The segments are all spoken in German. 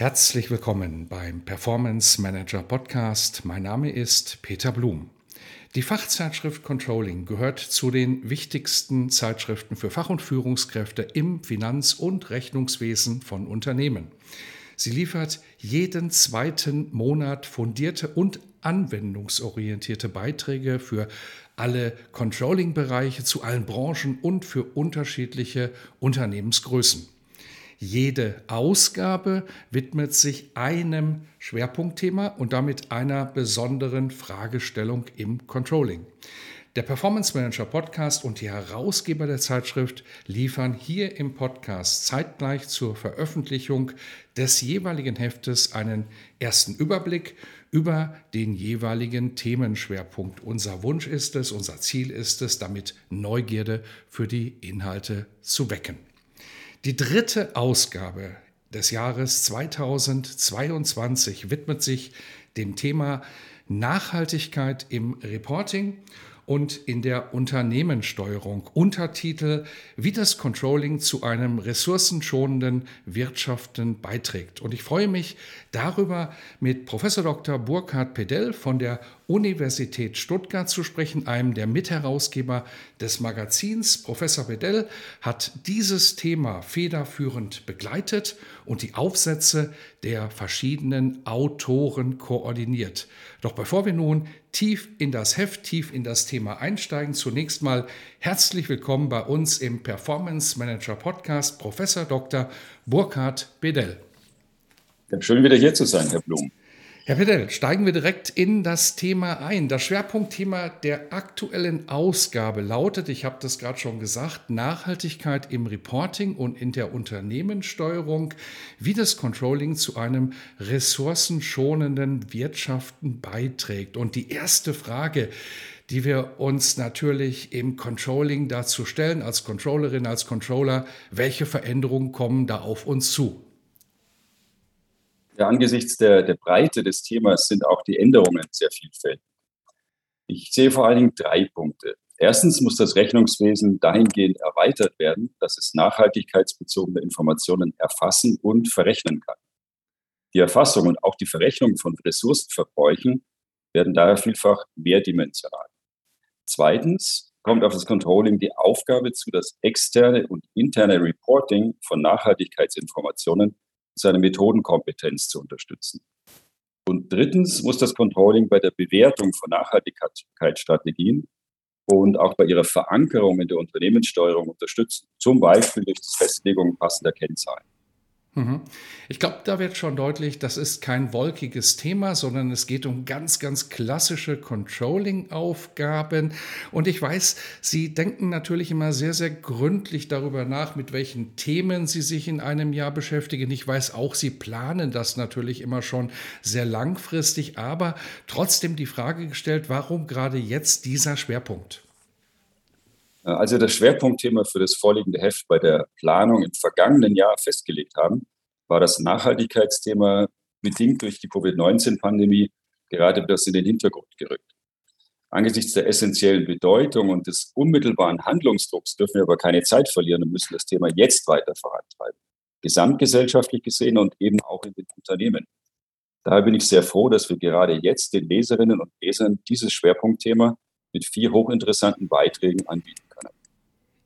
Herzlich willkommen beim Performance Manager Podcast. Mein Name ist Peter Blum. Die Fachzeitschrift Controlling gehört zu den wichtigsten Zeitschriften für Fach- und Führungskräfte im Finanz- und Rechnungswesen von Unternehmen. Sie liefert jeden zweiten Monat fundierte und anwendungsorientierte Beiträge für alle Controlling-Bereiche zu allen Branchen und für unterschiedliche Unternehmensgrößen. Jede Ausgabe widmet sich einem Schwerpunktthema und damit einer besonderen Fragestellung im Controlling. Der Performance Manager Podcast und die Herausgeber der Zeitschrift liefern hier im Podcast zeitgleich zur Veröffentlichung des jeweiligen Heftes einen ersten Überblick über den jeweiligen Themenschwerpunkt. Unser Wunsch ist es, unser Ziel ist es, damit Neugierde für die Inhalte zu wecken. Die dritte Ausgabe des Jahres 2022 widmet sich dem Thema Nachhaltigkeit im Reporting und in der Unternehmenssteuerung. Untertitel, wie das Controlling zu einem ressourcenschonenden Wirtschaften beiträgt. Und ich freue mich darüber, mit Professor Dr. Burkhard Pedell von der Universität Stuttgart zu sprechen, einem der Mitherausgeber des Magazins. Professor Bedell hat dieses Thema federführend begleitet und die Aufsätze der verschiedenen Autoren koordiniert. Doch bevor wir nun tief in das Heft, tief in das Thema einsteigen, zunächst mal herzlich willkommen bei uns im Performance Manager Podcast, Professor Dr. Burkhard Bedell. schön wieder hier zu sein, Herr Blum. Herr Pedell, steigen wir direkt in das Thema ein. Das Schwerpunktthema der aktuellen Ausgabe lautet, ich habe das gerade schon gesagt, Nachhaltigkeit im Reporting und in der Unternehmenssteuerung, wie das Controlling zu einem ressourcenschonenden Wirtschaften beiträgt. Und die erste Frage, die wir uns natürlich im Controlling dazu stellen, als Controllerin, als Controller, welche Veränderungen kommen da auf uns zu? Angesichts der, der Breite des Themas sind auch die Änderungen sehr vielfältig. Ich sehe vor allen Dingen drei Punkte. Erstens muss das Rechnungswesen dahingehend erweitert werden, dass es nachhaltigkeitsbezogene Informationen erfassen und verrechnen kann. Die Erfassung und auch die Verrechnung von Ressourcenverbräuchen werden daher vielfach mehrdimensional. Zweitens kommt auf das Controlling die Aufgabe zu, das externe und interne Reporting von Nachhaltigkeitsinformationen seine Methodenkompetenz zu unterstützen. Und drittens muss das Controlling bei der Bewertung von Nachhaltigkeitsstrategien und auch bei ihrer Verankerung in der Unternehmenssteuerung unterstützen, zum Beispiel durch die Festlegung passender Kennzahlen. Mhm. Ich glaube, da wird schon deutlich, das ist kein wolkiges Thema, sondern es geht um ganz, ganz klassische Controlling-Aufgaben. Und ich weiß, Sie denken natürlich immer sehr, sehr gründlich darüber nach, mit welchen Themen Sie sich in einem Jahr beschäftigen. Ich weiß auch, Sie planen das natürlich immer schon sehr langfristig, aber trotzdem die Frage gestellt, warum gerade jetzt dieser Schwerpunkt? Äh, als wir das Schwerpunktthema für das vorliegende Heft bei der Planung im vergangenen Jahr festgelegt haben, war das Nachhaltigkeitsthema bedingt durch die Covid-19-Pandemie gerade das in den Hintergrund gerückt. Angesichts der essentiellen Bedeutung und des unmittelbaren Handlungsdrucks dürfen wir aber keine Zeit verlieren und müssen das Thema jetzt weiter vorantreiben. Gesamtgesellschaftlich gesehen und eben auch in den Unternehmen. Daher bin ich sehr froh, dass wir gerade jetzt den Leserinnen und Lesern dieses Schwerpunktthema mit vier hochinteressanten Beiträgen anbieten.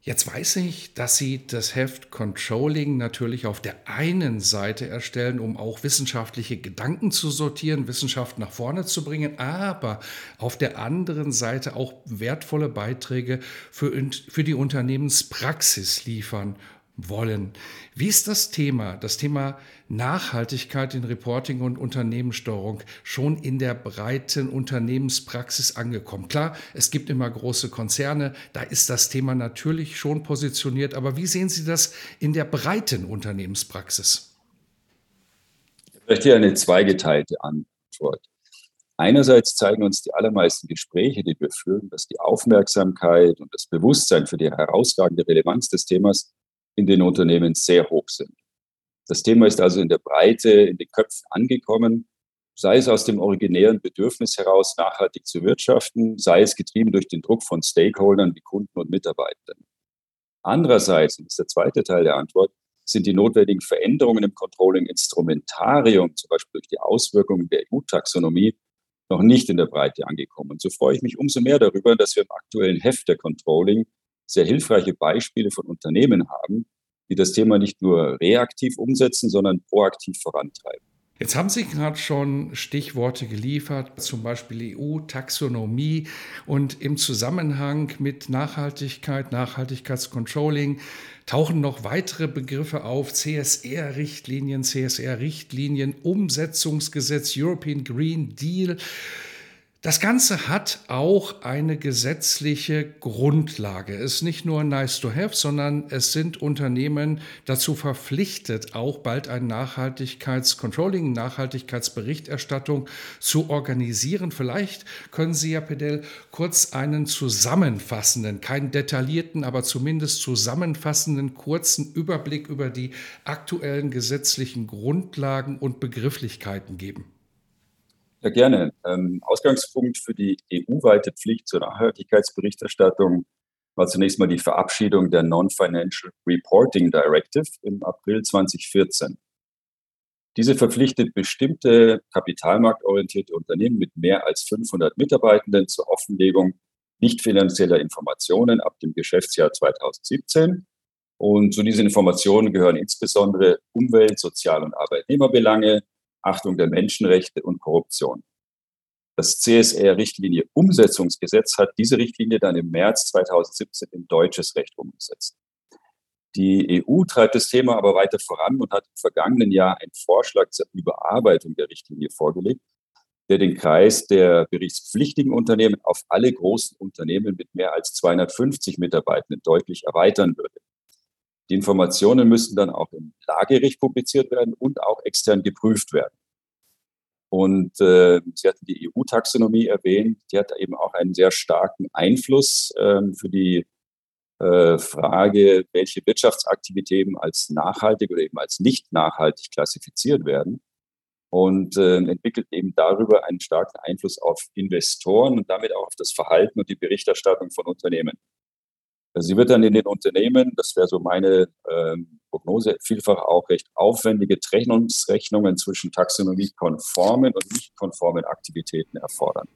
Jetzt weiß ich, dass Sie das Heft Controlling natürlich auf der einen Seite erstellen, um auch wissenschaftliche Gedanken zu sortieren, Wissenschaft nach vorne zu bringen, aber auf der anderen Seite auch wertvolle Beiträge für, für die Unternehmenspraxis liefern. Wollen. Wie ist das Thema, das Thema Nachhaltigkeit in Reporting und Unternehmenssteuerung schon in der breiten Unternehmenspraxis angekommen? Klar, es gibt immer große Konzerne, da ist das Thema natürlich schon positioniert, aber wie sehen Sie das in der breiten Unternehmenspraxis? Ich möchte eine zweigeteilte Antwort. Einerseits zeigen uns die allermeisten Gespräche, die wir führen, dass die Aufmerksamkeit und das Bewusstsein für die herausragende Relevanz des Themas in den Unternehmen sehr hoch sind. Das Thema ist also in der Breite, in den Köpfen angekommen, sei es aus dem originären Bedürfnis heraus, nachhaltig zu wirtschaften, sei es getrieben durch den Druck von Stakeholdern wie Kunden und Mitarbeitern. Andererseits, und das ist der zweite Teil der Antwort, sind die notwendigen Veränderungen im Controlling-Instrumentarium, zum Beispiel durch die Auswirkungen der EU-Taxonomie, noch nicht in der Breite angekommen. Und so freue ich mich umso mehr darüber, dass wir im aktuellen Heft der Controlling sehr hilfreiche Beispiele von Unternehmen haben, die das Thema nicht nur reaktiv umsetzen, sondern proaktiv vorantreiben. Jetzt haben Sie gerade schon Stichworte geliefert, zum Beispiel EU-Taxonomie und im Zusammenhang mit Nachhaltigkeit, Nachhaltigkeitscontrolling tauchen noch weitere Begriffe auf, CSR-Richtlinien, CSR-Richtlinien, Umsetzungsgesetz, European Green Deal. Das Ganze hat auch eine gesetzliche Grundlage. Es ist nicht nur nice to have, sondern es sind Unternehmen dazu verpflichtet, auch bald ein Nachhaltigkeitscontrolling, Nachhaltigkeitsberichterstattung zu organisieren. Vielleicht können Sie, Herr Pedell, kurz einen zusammenfassenden, keinen detaillierten, aber zumindest zusammenfassenden kurzen Überblick über die aktuellen gesetzlichen Grundlagen und Begrifflichkeiten geben. Ja, gerne. Ähm, Ausgangspunkt für die EU-weite Pflicht zur Nachhaltigkeitsberichterstattung war zunächst mal die Verabschiedung der Non-Financial Reporting Directive im April 2014. Diese verpflichtet bestimmte kapitalmarktorientierte Unternehmen mit mehr als 500 Mitarbeitenden zur Offenlegung nicht finanzieller Informationen ab dem Geschäftsjahr 2017. Und zu diesen Informationen gehören insbesondere Umwelt-, Sozial- und Arbeitnehmerbelange, Achtung der Menschenrechte und Korruption. Das CSR-Richtlinie Umsetzungsgesetz hat diese Richtlinie dann im März 2017 in deutsches Recht umgesetzt. Die EU treibt das Thema aber weiter voran und hat im vergangenen Jahr einen Vorschlag zur Überarbeitung der Richtlinie vorgelegt, der den Kreis der berichtspflichtigen Unternehmen auf alle großen Unternehmen mit mehr als 250 Mitarbeitenden deutlich erweitern würde. Die Informationen müssten dann auch im Lagebericht publiziert werden und auch extern geprüft werden. Und äh, Sie hatten die EU-Taxonomie erwähnt, die hat eben auch einen sehr starken Einfluss ähm, für die äh, Frage, welche Wirtschaftsaktivitäten als nachhaltig oder eben als nicht nachhaltig klassifiziert werden und äh, entwickelt eben darüber einen starken Einfluss auf Investoren und damit auch auf das Verhalten und die Berichterstattung von Unternehmen. Sie wird dann in den Unternehmen, das wäre so meine ähm, Prognose, vielfach auch recht aufwendige Trennungsrechnungen zwischen taxonomiekonformen und nicht konformen Aktivitäten erfordern.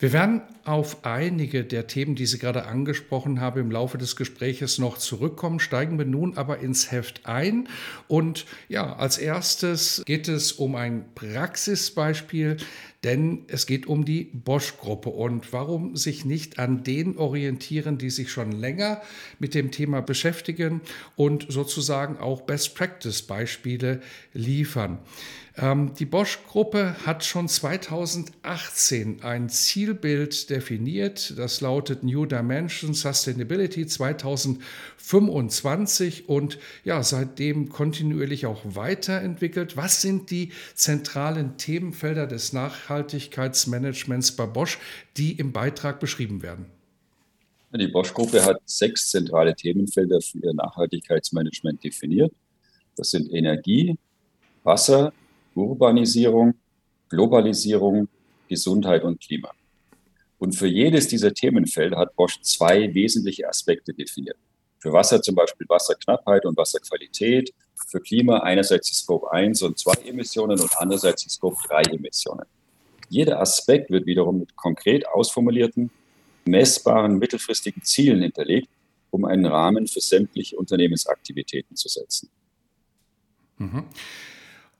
Wir werden auf einige der Themen, die Sie gerade angesprochen haben, im Laufe des Gespräches noch zurückkommen. Steigen wir nun aber ins Heft ein. Und ja, als erstes geht es um ein Praxisbeispiel, denn es geht um die Bosch-Gruppe. Und warum sich nicht an den orientieren, die sich schon länger mit dem Thema beschäftigen und sozusagen auch Best-Practice-Beispiele liefern? Ähm, die Bosch-Gruppe hat schon 2018 ein Zielbild definiert. Das lautet New Dimension Sustainability 2025 und ja, seitdem kontinuierlich auch weiterentwickelt. Was sind die zentralen Themenfelder des Nachhaltigkeitsmanagements bei Bosch, die im Beitrag beschrieben werden? Die Bosch-Gruppe hat sechs zentrale Themenfelder für ihr Nachhaltigkeitsmanagement definiert. Das sind Energie, Wasser, Urbanisierung, Globalisierung, Gesundheit und Klima. Und für jedes dieser Themenfelder hat Bosch zwei wesentliche Aspekte definiert. Für Wasser zum Beispiel Wasserknappheit und Wasserqualität, für Klima einerseits die Scope 1 und 2 Emissionen und andererseits die Scope 3 Emissionen. Jeder Aspekt wird wiederum mit konkret ausformulierten, messbaren, mittelfristigen Zielen hinterlegt, um einen Rahmen für sämtliche Unternehmensaktivitäten zu setzen. Mhm.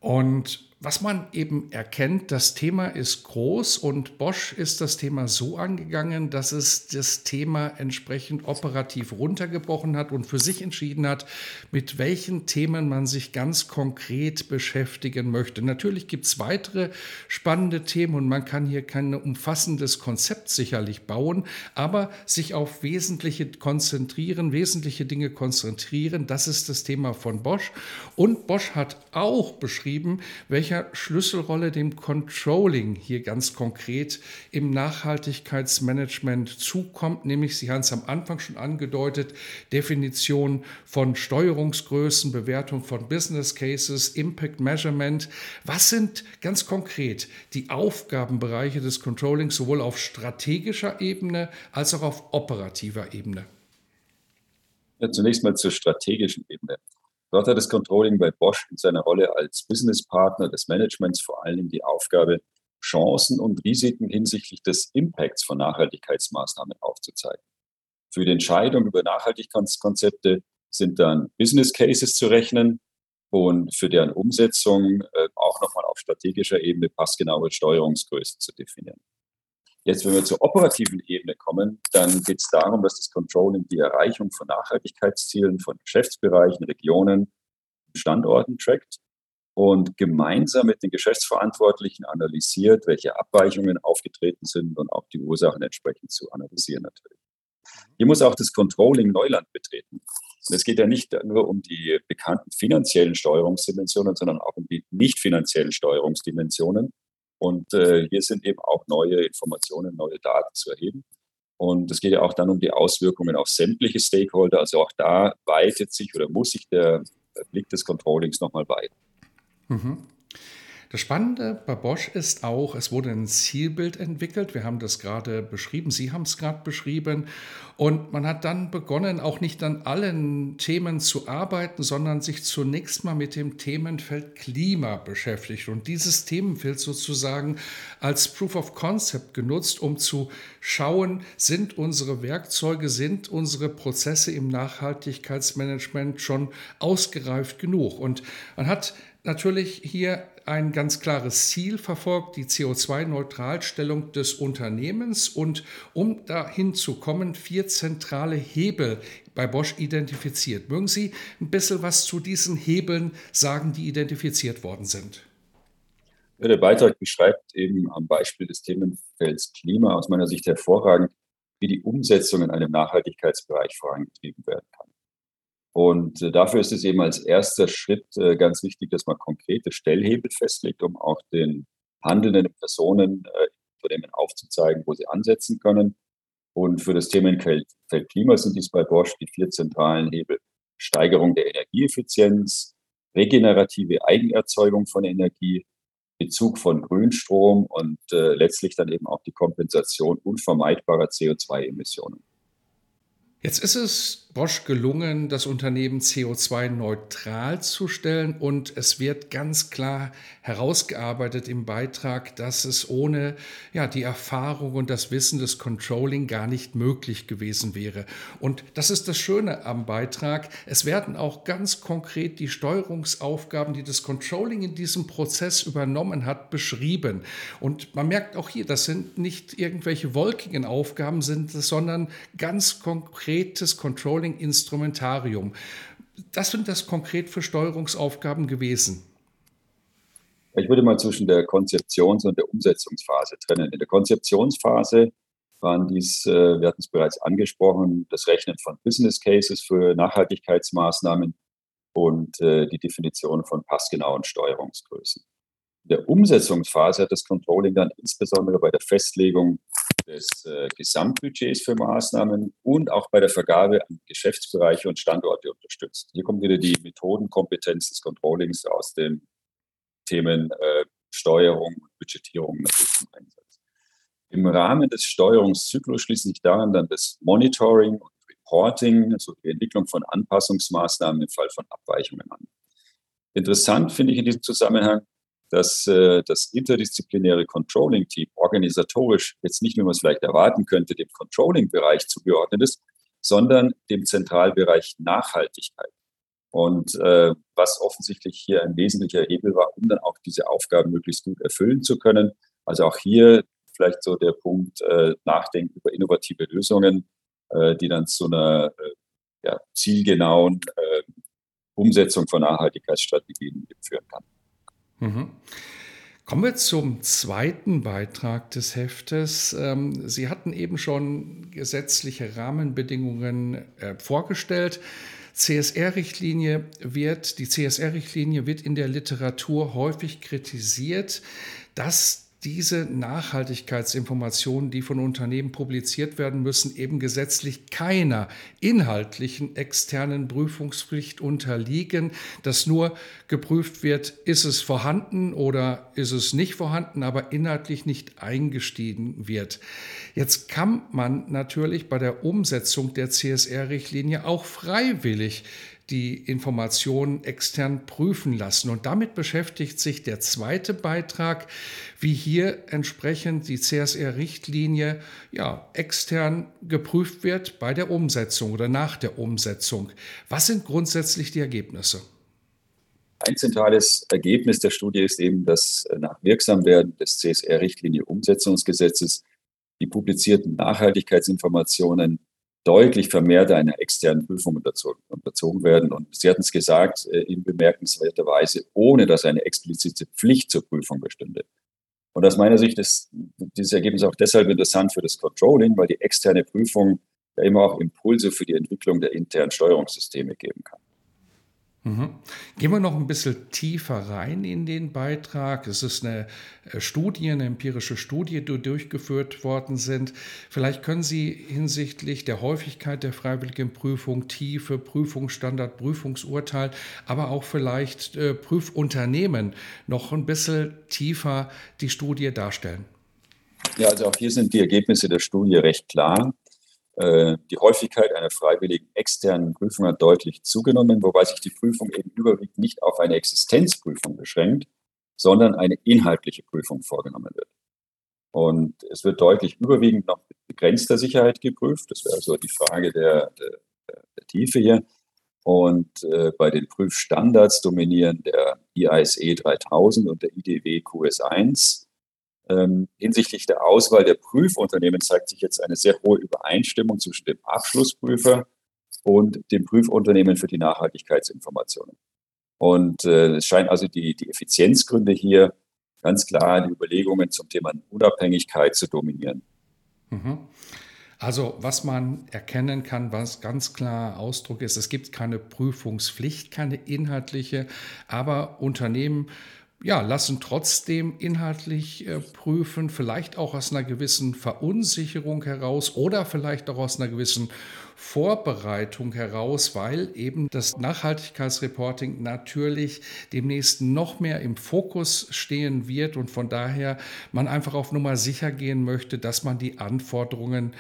Und was man eben erkennt, das Thema ist groß und Bosch ist das Thema so angegangen, dass es das Thema entsprechend operativ runtergebrochen hat und für sich entschieden hat, mit welchen Themen man sich ganz konkret beschäftigen möchte. Natürlich gibt es weitere spannende Themen und man kann hier kein umfassendes Konzept sicherlich bauen, aber sich auf wesentliche konzentrieren, wesentliche Dinge konzentrieren, das ist das Thema von Bosch. Und Bosch hat auch beschrieben, welche welcher Schlüsselrolle dem Controlling hier ganz konkret im Nachhaltigkeitsmanagement zukommt, nämlich Sie haben es am Anfang schon angedeutet, Definition von Steuerungsgrößen, Bewertung von Business Cases, Impact Measurement. Was sind ganz konkret die Aufgabenbereiche des Controllings sowohl auf strategischer Ebene als auch auf operativer Ebene? Ja, zunächst mal zur strategischen Ebene. Dort hat das Controlling bei Bosch in seiner Rolle als Businesspartner des Managements vor Dingen die Aufgabe, Chancen und Risiken hinsichtlich des Impacts von Nachhaltigkeitsmaßnahmen aufzuzeigen. Für die Entscheidung über Nachhaltigkeitskonzepte sind dann Business Cases zu rechnen und für deren Umsetzung äh, auch nochmal auf strategischer Ebene passgenaue Steuerungsgrößen zu definieren. Jetzt, wenn wir zur operativen Ebene kommen, dann geht es darum, dass das Controlling die Erreichung von Nachhaltigkeitszielen von Geschäftsbereichen, Regionen, Standorten trackt und gemeinsam mit den Geschäftsverantwortlichen analysiert, welche Abweichungen aufgetreten sind und auch die Ursachen entsprechend zu analysieren natürlich. Hier muss auch das Controlling Neuland betreten. Und es geht ja nicht nur um die bekannten finanziellen Steuerungsdimensionen, sondern auch um die nicht finanziellen Steuerungsdimensionen. Und äh, hier sind eben auch neue Informationen, neue Daten zu erheben. Und es geht ja auch dann um die Auswirkungen auf sämtliche Stakeholder. Also auch da weitet sich oder muss sich der Blick des Controllings nochmal weiten. Mhm. Das Spannende bei Bosch ist auch, es wurde ein Zielbild entwickelt. Wir haben das gerade beschrieben. Sie haben es gerade beschrieben. Und man hat dann begonnen, auch nicht an allen Themen zu arbeiten, sondern sich zunächst mal mit dem Themenfeld Klima beschäftigt. Und dieses Themenfeld sozusagen als Proof of Concept genutzt, um zu schauen, sind unsere Werkzeuge, sind unsere Prozesse im Nachhaltigkeitsmanagement schon ausgereift genug. Und man hat natürlich hier ein ganz klares Ziel verfolgt, die CO2-Neutralstellung des Unternehmens und um dahin zu kommen, vier zentrale Hebel bei Bosch identifiziert. Mögen Sie ein bisschen was zu diesen Hebeln sagen, die identifiziert worden sind? Der Beitrag beschreibt eben am Beispiel des Themenfelds Klima aus meiner Sicht hervorragend, wie die Umsetzung in einem Nachhaltigkeitsbereich vorangetrieben werden kann. Und äh, dafür ist es eben als erster Schritt äh, ganz wichtig, dass man konkrete Stellhebel festlegt, um auch den handelnden Personen äh, Unternehmen aufzuzeigen, wo sie ansetzen können. Und für das Themenfeld Klima sind dies bei Bosch die vier zentralen Hebel. Steigerung der Energieeffizienz, regenerative Eigenerzeugung von Energie, Bezug von Grünstrom und äh, letztlich dann eben auch die Kompensation unvermeidbarer CO2-Emissionen. Jetzt ist es Bosch gelungen, das Unternehmen CO2-neutral zu stellen und es wird ganz klar herausgearbeitet im Beitrag, dass es ohne ja, die Erfahrung und das Wissen des Controlling gar nicht möglich gewesen wäre. Und das ist das Schöne am Beitrag. Es werden auch ganz konkret die Steuerungsaufgaben, die das Controlling in diesem Prozess übernommen hat, beschrieben. Und man merkt auch hier, das sind nicht irgendwelche wolkigen Aufgaben, sondern ganz konkretes Controlling Controlling-Instrumentarium. Das sind das konkret für Steuerungsaufgaben gewesen. Ich würde mal zwischen der Konzeptions- und der Umsetzungsphase trennen. In der Konzeptionsphase waren dies, äh, wir hatten es bereits angesprochen, das Rechnen von Business Cases für Nachhaltigkeitsmaßnahmen und äh, die Definition von passgenauen Steuerungsgrößen. In der Umsetzungsphase hat das Controlling dann insbesondere bei der Festlegung des äh, Gesamtbudgets für Maßnahmen und auch bei der Vergabe an Geschäftsbereiche und Standorte unterstützt. Hier kommt wieder die Methodenkompetenz des Controllings aus den Themen äh, Steuerung und Budgetierung natürlich zum Einsatz. Im Rahmen des Steuerungszyklus schließt sich daran dann das Monitoring und Reporting, also die Entwicklung von Anpassungsmaßnahmen im Fall von Abweichungen an. Interessant finde ich in diesem Zusammenhang, dass äh, das interdisziplinäre Controlling-Team organisatorisch jetzt nicht, wie man es vielleicht erwarten könnte, dem Controlling-Bereich zugeordnet ist, sondern dem Zentralbereich Nachhaltigkeit. Und äh, was offensichtlich hier ein wesentlicher Hebel war, um dann auch diese Aufgaben möglichst gut erfüllen zu können. Also auch hier vielleicht so der Punkt, äh, nachdenken über innovative Lösungen, äh, die dann zu einer äh, ja, zielgenauen äh, Umsetzung von Nachhaltigkeitsstrategien führen kann. Mhm. Kommen wir zum zweiten Beitrag des Heftes. Ähm, Sie hatten eben schon gesetzliche Rahmenbedingungen äh, vorgestellt. CSR-Richtlinie wird, die CSR-Richtlinie wird in der Literatur häufig kritisiert, dass diese Nachhaltigkeitsinformationen, die von Unternehmen publiziert werden müssen, eben gesetzlich keiner inhaltlichen externen Prüfungspflicht unterliegen, dass nur geprüft wird, ist es vorhanden oder ist es nicht vorhanden, aber inhaltlich nicht eingestiegen wird. Jetzt kann man natürlich bei der Umsetzung der CSR-Richtlinie auch freiwillig die Informationen extern prüfen lassen. Und damit beschäftigt sich der zweite Beitrag, wie hier entsprechend die CSR-Richtlinie ja, extern geprüft wird bei der Umsetzung oder nach der Umsetzung. Was sind grundsätzlich die Ergebnisse? Ein zentrales Ergebnis der Studie ist eben, dass nach Wirksamwerden des CSR-Richtlinie-Umsetzungsgesetzes die publizierten Nachhaltigkeitsinformationen deutlich vermehrt einer externen Prüfung unterzogen, unterzogen werden. Und Sie hatten es gesagt, äh, in bemerkenswerter Weise, ohne dass eine explizite Pflicht zur Prüfung bestünde. Und aus meiner Sicht ist dieses Ergebnis auch deshalb interessant für das Controlling, weil die externe Prüfung ja immer auch Impulse für die Entwicklung der internen Steuerungssysteme geben kann. Mhm. Gehen wir noch ein bisschen tiefer rein in den Beitrag. Es ist eine äh, Studie, eine empirische Studie, die durchgeführt worden sind. Vielleicht können Sie hinsichtlich der Häufigkeit der freiwilligen Prüfung, Tiefe, Prüfungsstandard, Prüfungsurteil, aber auch vielleicht äh, Prüfunternehmen noch ein bisschen tiefer die Studie darstellen. Ja, also auch hier sind die Ergebnisse der Studie recht klar. Äh, die Häufigkeit einer freiwilligen externen Prüfung hat deutlich zugenommen, wobei sich die Prüfung eben überwiegend nicht auf eine Existenzprüfung beschränkt, sondern eine inhaltliche Prüfung vorgenommen wird. Und es wird deutlich überwiegend noch mit begrenzter Sicherheit geprüft. Das wäre so die Frage der, der, der Tiefe hier. Und äh, bei den Prüfstandards dominieren der IASE 3000 und der IDW QS1. Ähm, hinsichtlich der Auswahl der Prüfunternehmen zeigt sich jetzt eine sehr hohe Übereinstimmung zwischen dem Abschlussprüfer und dem Prüfunternehmen für die Nachhaltigkeitsinformationen. Und äh, es scheint also die, die Effizienzgründe hier ganz klar die Überlegungen zum Thema Unabhängigkeit zu dominieren. Mhm. Also was man erkennen kann, was ganz klar Ausdruck ist, es gibt keine Prüfungspflicht, keine inhaltliche, aber Unternehmen ja, lassen trotzdem inhaltlich äh, prüfen, vielleicht auch aus einer gewissen Verunsicherung heraus oder vielleicht auch aus einer gewissen Vorbereitung heraus, weil eben das Nachhaltigkeitsreporting natürlich demnächst noch mehr im Fokus stehen wird und von daher man einfach auf Nummer sicher gehen möchte, dass man die Anforderungen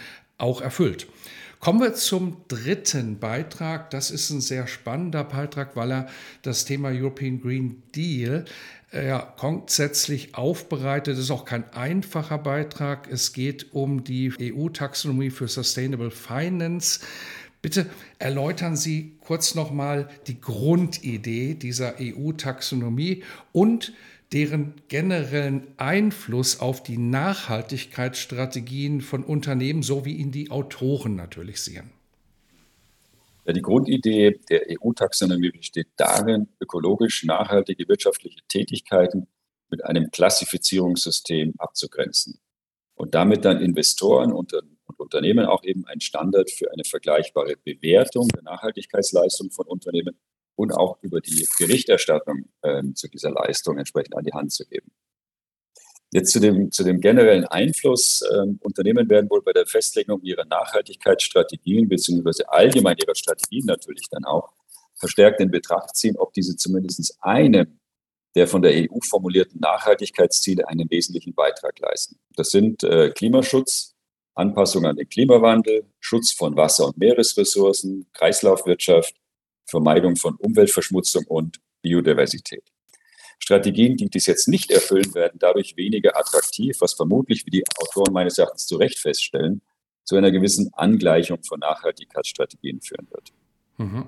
auch erfüllt. Kommen wir zum dritten Beitrag. Das ist ein sehr spannender Beitrag, weil er das Thema European Green Deal äh, grundsätzlich aufbereitet. Es ist auch kein einfacher Beitrag. Es geht um die EU-Taxonomie für Sustainable Finance. Bitte erläutern Sie kurz nochmal die Grundidee dieser EU-Taxonomie und deren generellen Einfluss auf die Nachhaltigkeitsstrategien von Unternehmen, so wie ihn die Autoren natürlich sehen. Ja, die Grundidee der EU-Taxonomie besteht darin, ökologisch nachhaltige wirtschaftliche Tätigkeiten mit einem Klassifizierungssystem abzugrenzen und damit dann Investoren und, und Unternehmen auch eben einen Standard für eine vergleichbare Bewertung der Nachhaltigkeitsleistung von Unternehmen und auch über die Berichterstattung äh, zu dieser Leistung entsprechend an die Hand zu geben. Jetzt zu dem, zu dem generellen Einfluss. Ähm, Unternehmen werden wohl bei der Festlegung ihrer Nachhaltigkeitsstrategien beziehungsweise allgemein ihrer Strategien natürlich dann auch verstärkt in Betracht ziehen, ob diese zumindest einem der von der EU formulierten Nachhaltigkeitsziele einen wesentlichen Beitrag leisten. Das sind äh, Klimaschutz, Anpassung an den Klimawandel, Schutz von Wasser- und Meeresressourcen, Kreislaufwirtschaft, Vermeidung von Umweltverschmutzung und Biodiversität. Strategien, die dies jetzt nicht erfüllen, werden dadurch weniger attraktiv, was vermutlich, wie die Autoren meines Erachtens zu Recht feststellen, zu einer gewissen Angleichung von Nachhaltigkeitsstrategien führen wird. Mhm.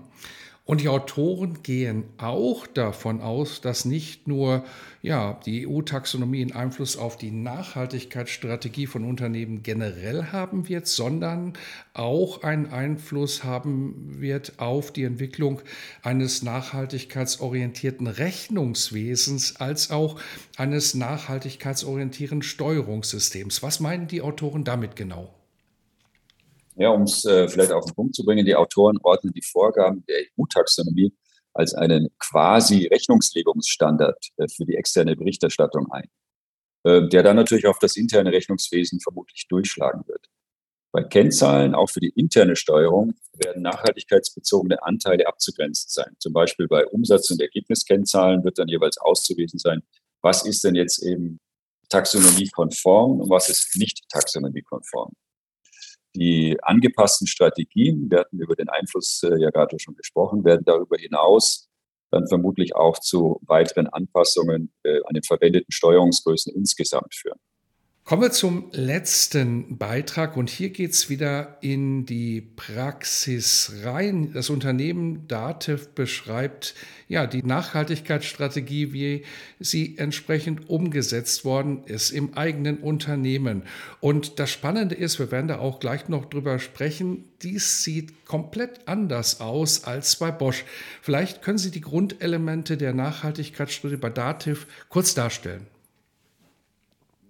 Und die Autoren gehen auch davon aus, dass nicht nur ja, die EU-Taxonomie einen Einfluss auf die Nachhaltigkeitsstrategie von Unternehmen generell haben wird, sondern auch einen Einfluss haben wird auf die Entwicklung eines nachhaltigkeitsorientierten Rechnungswesens als auch eines nachhaltigkeitsorientierten Steuerungssystems. Was meinen die Autoren damit genau? Ja, um es äh, vielleicht auf den Punkt zu bringen, die Autoren ordnen die Vorgaben der EU-Taxonomie als einen quasi Rechnungslegungsstandard äh, für die externe Berichterstattung ein, äh, der dann natürlich auf das interne Rechnungswesen vermutlich durchschlagen wird. Bei Kennzahlen, auch für die interne Steuerung, werden nachhaltigkeitsbezogene Anteile abzugrenzen sein. Zum Beispiel bei Umsatz- und Ergebniskennzahlen wird dann jeweils auszuwiesen sein, was ist denn jetzt eben taxonomiekonform und was ist nicht taxonomiekonform. Die angepassten Strategien, wir hatten über den Einfluss äh, ja gerade schon gesprochen, werden darüber hinaus dann vermutlich auch zu weiteren Anpassungen äh, an den verwendeten Steuerungsgrößen insgesamt führen. Kommen wir zum letzten Beitrag und hier geht es wieder in die Praxis rein. Das Unternehmen Dativ beschreibt ja die Nachhaltigkeitsstrategie, wie sie entsprechend umgesetzt worden ist im eigenen Unternehmen. Und das Spannende ist, wir werden da auch gleich noch drüber sprechen, dies sieht komplett anders aus als bei Bosch. Vielleicht können Sie die Grundelemente der Nachhaltigkeitsstrategie bei Dativ kurz darstellen.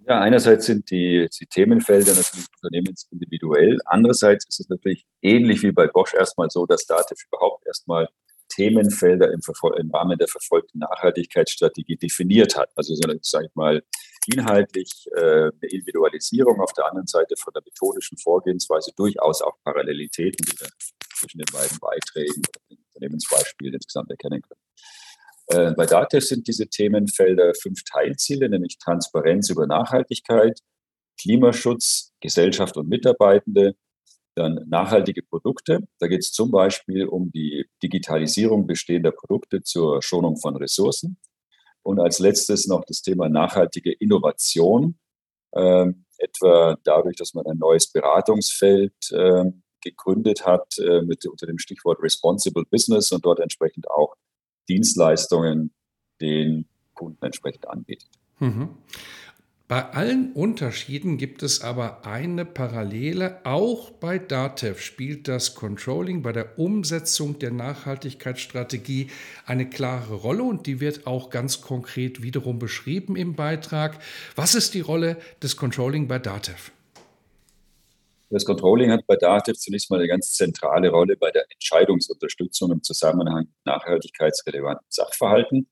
Ja, einerseits sind die, die Themenfelder natürlich unternehmensindividuell. Andererseits ist es natürlich ähnlich wie bei Bosch erstmal so, dass Dativ überhaupt erstmal Themenfelder im, im, Rahmen der verfolgten Nachhaltigkeitsstrategie definiert hat. Also, so, sage ich mal, inhaltlich äh, eine Individualisierung, auf der anderen Seite von der methodischen Vorgehensweise durchaus auch Parallelitäten, die wir zwischen den beiden Beiträgen den Unternehmensbeispielen insgesamt erkennen können. Äh, bei DATEV sind diese Themenfelder fünf Teilziele, nämlich Transparenz über Nachhaltigkeit, Klimaschutz, Gesellschaft und Mitarbeitende, dann nachhaltige Produkte. Da geht es zum Beispiel um die Digitalisierung bestehender Produkte zur Schonung von Ressourcen. Und als letztes noch das Thema nachhaltige Innovation, äh, etwa dadurch, dass man ein neues Beratungsfeld äh, gegründet hat äh, mit, unter dem Stichwort Responsible Business und dort entsprechend auch Dienstleistungen den Kunden entsprechend anbietet. Mhm. Bei allen Unterschieden gibt es aber eine Parallele. Auch bei DATEV spielt das Controlling bei der Umsetzung der Nachhaltigkeitsstrategie eine klare Rolle und die wird auch ganz konkret wiederum beschrieben im Beitrag. Was ist die Rolle des Controlling bei DATEV? Das Controlling hat bei DATEV zunächst mal eine ganz zentrale Rolle bei der Entscheidungsunterstützung im Zusammenhang mit nachhaltigkeitsrelevanten Sachverhalten.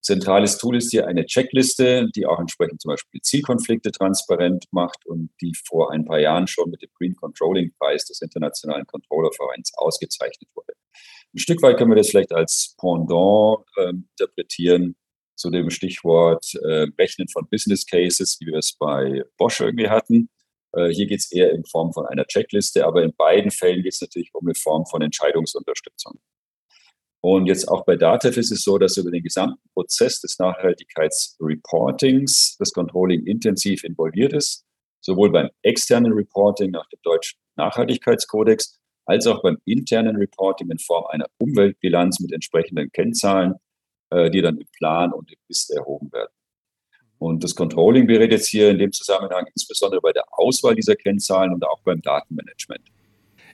Zentrales Tool ist hier eine Checkliste, die auch entsprechend zum Beispiel Zielkonflikte transparent macht und die vor ein paar Jahren schon mit dem Green Controlling Preis des Internationalen Controllervereins ausgezeichnet wurde. Ein Stück weit können wir das vielleicht als Pendant äh, interpretieren zu dem Stichwort äh, Rechnen von Business Cases, wie wir es bei Bosch irgendwie hatten. Äh, hier geht es eher in Form von einer Checkliste, aber in beiden Fällen geht es natürlich um eine Form von Entscheidungsunterstützung. Und jetzt auch bei DATEV ist es so, dass über den gesamten Prozess des Nachhaltigkeitsreportings das Controlling intensiv involviert ist, sowohl beim externen Reporting nach dem deutschen Nachhaltigkeitskodex als auch beim internen Reporting in Form einer Umweltbilanz mit entsprechenden Kennzahlen, äh, die dann im Plan und im BIST erhoben werden. Und das Controlling berät jetzt hier in dem Zusammenhang insbesondere bei der Auswahl dieser Kennzahlen und auch beim Datenmanagement.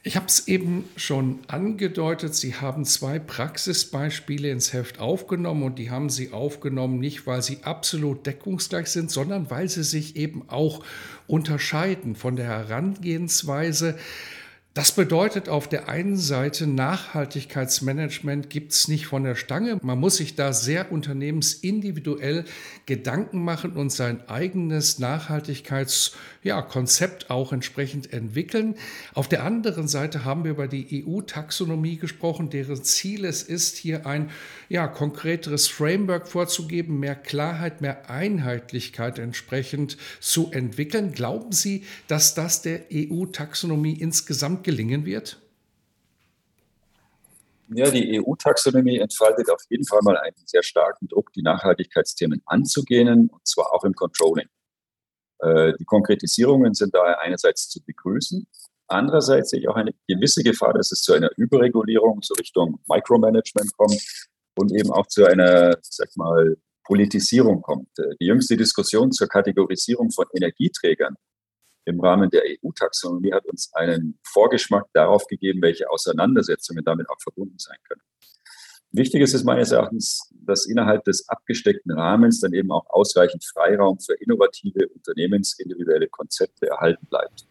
Ich habe es eben schon angedeutet, Sie haben zwei Praxisbeispiele ins Heft aufgenommen und die haben Sie aufgenommen nicht, weil sie absolut deckungsgleich sind, sondern weil sie sich eben auch unterscheiden von der Herangehensweise das bedeutet auf der einen Seite, Nachhaltigkeitsmanagement gibt es nicht von der Stange. Man muss sich da sehr unternehmensindividuell Gedanken machen und sein eigenes Nachhaltigkeitskonzept ja, auch entsprechend entwickeln. Auf der anderen Seite haben wir über die EU-Taxonomie gesprochen, deren Ziel es ist, hier ein ja, konkreteres Framework vorzugeben, mehr Klarheit, mehr Einheitlichkeit entsprechend zu entwickeln. Glauben Sie, dass das der EU-Taxonomie insgesamt gelingen wird? Ja, die EU-Taxonomie entfaltet auf jeden Fall mal einen sehr starken Druck, die Nachhaltigkeitsthemen anzugehen, und zwar auch im Controlling. Äh, die Konkretisierungen sind daher einerseits zu begrüßen. Andererseits sehe ich auch eine gewisse Gefahr, dass es zu einer Überregulierung, so Richtung Micromanagement kommt und eben auch zu einer, sag mal, Politisierung kommt. Die jüngste Diskussion zur Kategorisierung von Energieträgern im Rahmen der EU-Taxonomie hat uns einen Vorgeschmack darauf gegeben, welche Auseinandersetzungen damit auch verbunden sein können. Wichtig ist es meines Erachtens, dass innerhalb des abgesteckten Rahmens dann eben auch ausreichend Freiraum für innovative unternehmensindividuelle Konzepte erhalten bleibt.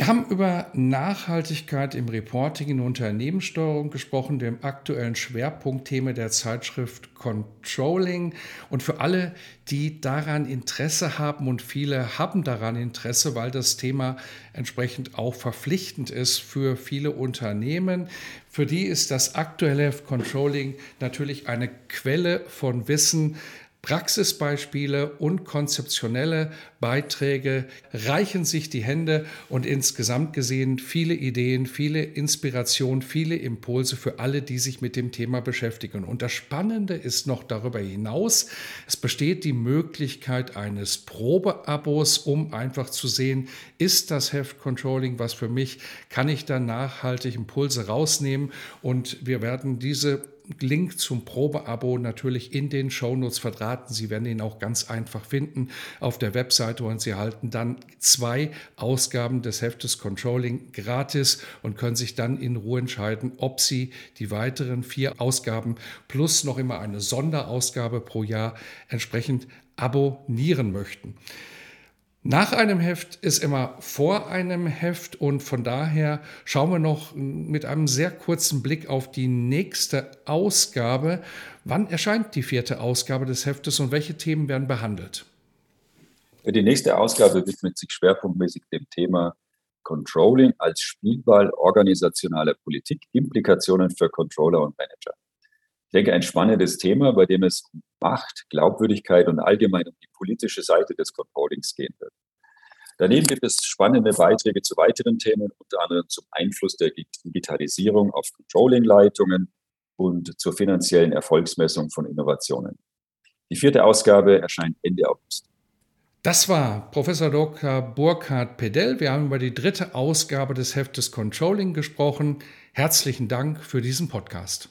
Wir haben über Nachhaltigkeit im Reporting in Unternehmenssteuerung gesprochen, dem aktuellen Schwerpunktthema der Zeitschrift Controlling. Und für alle, die daran Interesse haben, und viele haben daran Interesse, weil das Thema entsprechend auch verpflichtend ist für viele Unternehmen, für die ist das aktuelle Controlling natürlich eine Quelle von Wissen, Praxisbeispiele und konzeptionelle Beiträge reichen sich die Hände und insgesamt gesehen viele Ideen, viele Inspirationen, viele Impulse für alle, die sich mit dem Thema beschäftigen. Und das Spannende ist noch darüber hinaus, es besteht die Möglichkeit eines Probeabos, um einfach zu sehen, ist das Heft Controlling was für mich, kann ich da nachhaltig Impulse rausnehmen und wir werden diese Link zum Probeabo natürlich in den Shownotes verdrahten. Sie werden ihn auch ganz einfach finden auf der Webseite und Sie erhalten dann zwei Ausgaben des Heftes Controlling gratis und können sich dann in Ruhe entscheiden, ob Sie die weiteren vier Ausgaben plus noch immer eine Sonderausgabe pro Jahr entsprechend abonnieren möchten. Nach einem Heft ist immer vor einem Heft und von daher schauen wir noch mit einem sehr kurzen Blick auf die nächste Ausgabe. Wann erscheint die vierte Ausgabe des Heftes und welche Themen werden behandelt? Die nächste Ausgabe widmet sich schwerpunktmäßig dem Thema Controlling als Spielball organisationaler Politik, Implikationen für Controller und Manager. Ich denke, ein spannendes Thema, bei dem es um Macht, Glaubwürdigkeit und allgemein um die politische Seite des Controllings gehen wird. Daneben gibt es spannende Beiträge zu weiteren Themen, unter anderem zum Einfluss der Digitalisierung auf Controlling-Leitungen und zur finanziellen Erfolgsmessung von Innovationen. Die vierte Ausgabe erscheint Ende August. Das war Professor Dr. Burkhard Pedell. Wir haben über die dritte Ausgabe des Heftes Controlling gesprochen. Herzlichen Dank für diesen Podcast.